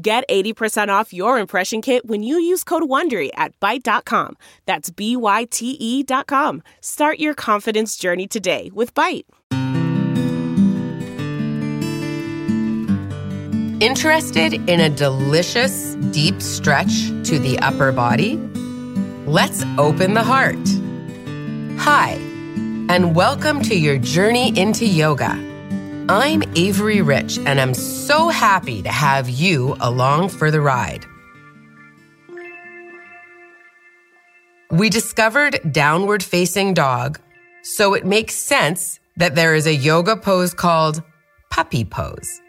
Get 80% off your impression kit when you use code WONDERY at Byte.com. That's B-Y-T-E dot com. Start your confidence journey today with Byte. Interested in a delicious, deep stretch to the upper body? Let's open the heart. Hi, and welcome to your journey into yoga. I'm Avery Rich, and I'm so happy to have you along for the ride. We discovered downward facing dog, so it makes sense that there is a yoga pose called puppy pose.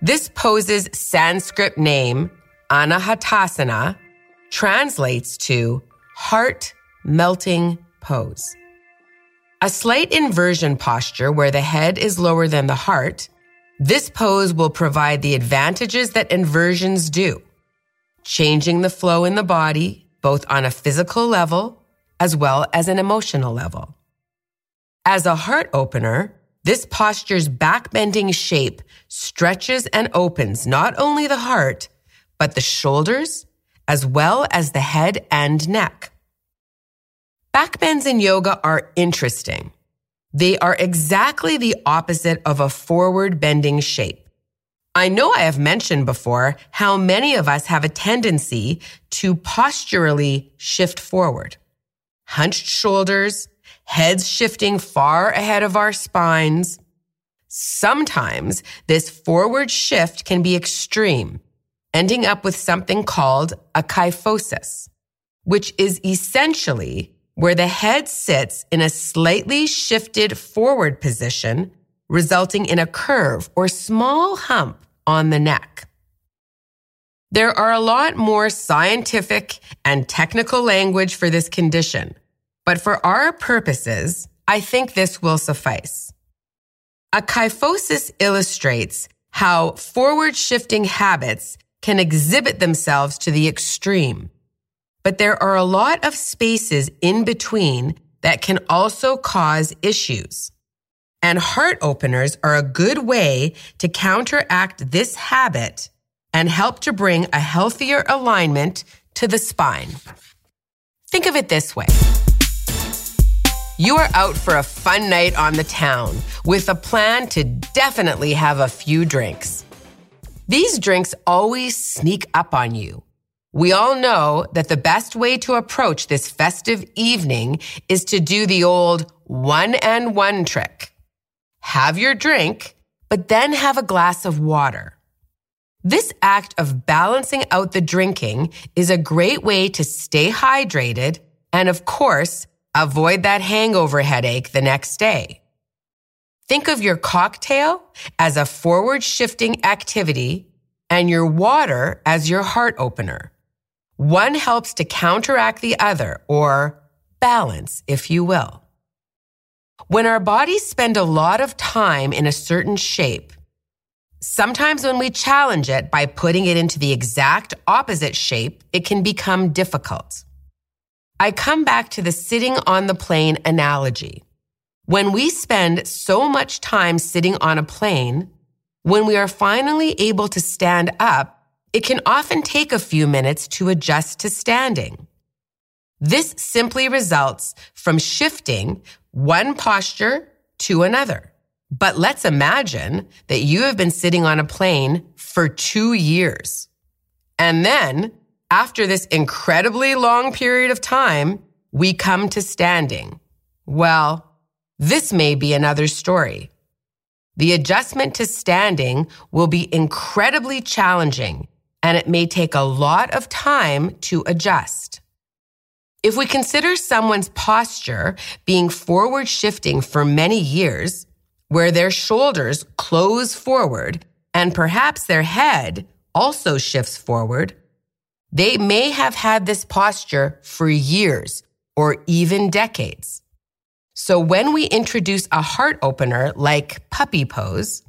This pose's Sanskrit name, Anahatasana, translates to heart melting pose. A slight inversion posture where the head is lower than the heart. This pose will provide the advantages that inversions do, changing the flow in the body, both on a physical level as well as an emotional level. As a heart opener, this posture's backbending shape stretches and opens not only the heart, but the shoulders, as well as the head and neck. Backbends in yoga are interesting. They are exactly the opposite of a forward bending shape. I know I have mentioned before how many of us have a tendency to posturally shift forward. Hunched shoulders, heads shifting far ahead of our spines. Sometimes this forward shift can be extreme, ending up with something called a kyphosis, which is essentially where the head sits in a slightly shifted forward position, resulting in a curve or small hump on the neck. There are a lot more scientific and technical language for this condition, but for our purposes, I think this will suffice. A kyphosis illustrates how forward shifting habits can exhibit themselves to the extreme but there are a lot of spaces in between that can also cause issues. And heart openers are a good way to counteract this habit and help to bring a healthier alignment to the spine. Think of it this way. You are out for a fun night on the town with a plan to definitely have a few drinks. These drinks always sneak up on you we all know that the best way to approach this festive evening is to do the old one and one trick. Have your drink, but then have a glass of water. This act of balancing out the drinking is a great way to stay hydrated and, of course, avoid that hangover headache the next day. Think of your cocktail as a forward shifting activity and your water as your heart opener. One helps to counteract the other or balance, if you will. When our bodies spend a lot of time in a certain shape, sometimes when we challenge it by putting it into the exact opposite shape, it can become difficult. I come back to the sitting on the plane analogy. When we spend so much time sitting on a plane, when we are finally able to stand up, it can often take a few minutes to adjust to standing. This simply results from shifting one posture to another. But let's imagine that you have been sitting on a plane for two years. And then, after this incredibly long period of time, we come to standing. Well, this may be another story. The adjustment to standing will be incredibly challenging and it may take a lot of time to adjust. If we consider someone's posture being forward shifting for many years, where their shoulders close forward and perhaps their head also shifts forward, they may have had this posture for years or even decades. So when we introduce a heart opener like puppy pose,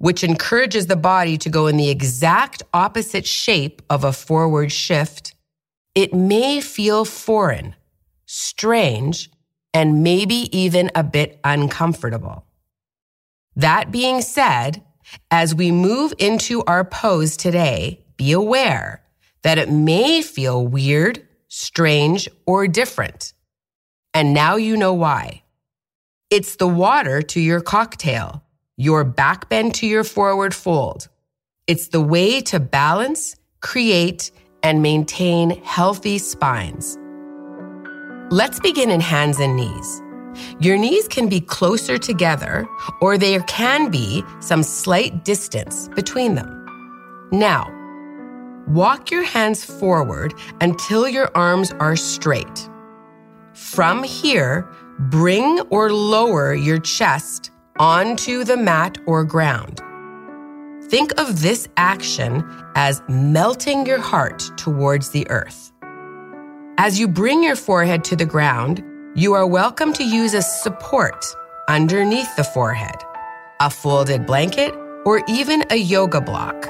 which encourages the body to go in the exact opposite shape of a forward shift, it may feel foreign, strange, and maybe even a bit uncomfortable. That being said, as we move into our pose today, be aware that it may feel weird, strange, or different. And now you know why. It's the water to your cocktail, your back bend to your forward fold. It's the way to balance, create, and maintain healthy spines. Let's begin in hands and knees. Your knees can be closer together, or there can be some slight distance between them. Now, walk your hands forward until your arms are straight. From here, bring or lower your chest onto the mat or ground. Think of this action as melting your heart towards the earth. As you bring your forehead to the ground, you are welcome to use a support underneath the forehead, a folded blanket, or even a yoga block.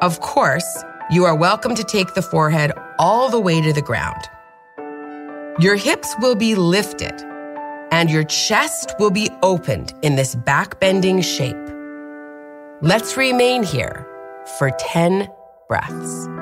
Of course, you are welcome to take the forehead all the way to the ground. Your hips will be lifted and your chest will be opened in this back bending shape. Let's remain here for 10 breaths.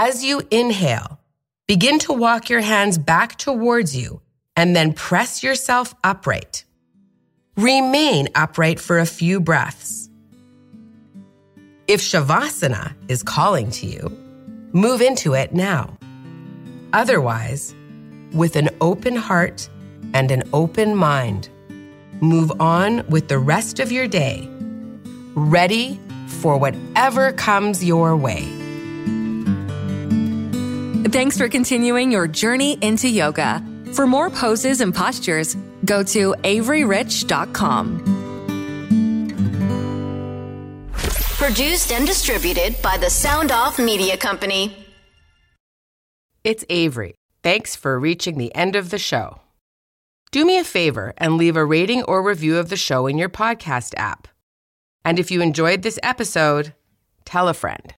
As you inhale, begin to walk your hands back towards you and then press yourself upright. Remain upright for a few breaths. If Shavasana is calling to you, move into it now. Otherwise, with an open heart and an open mind, move on with the rest of your day, ready for whatever comes your way. Thanks for continuing your journey into yoga. For more poses and postures, go to AveryRich.com. Produced and distributed by the Sound Off Media Company. It's Avery. Thanks for reaching the end of the show. Do me a favor and leave a rating or review of the show in your podcast app. And if you enjoyed this episode, tell a friend.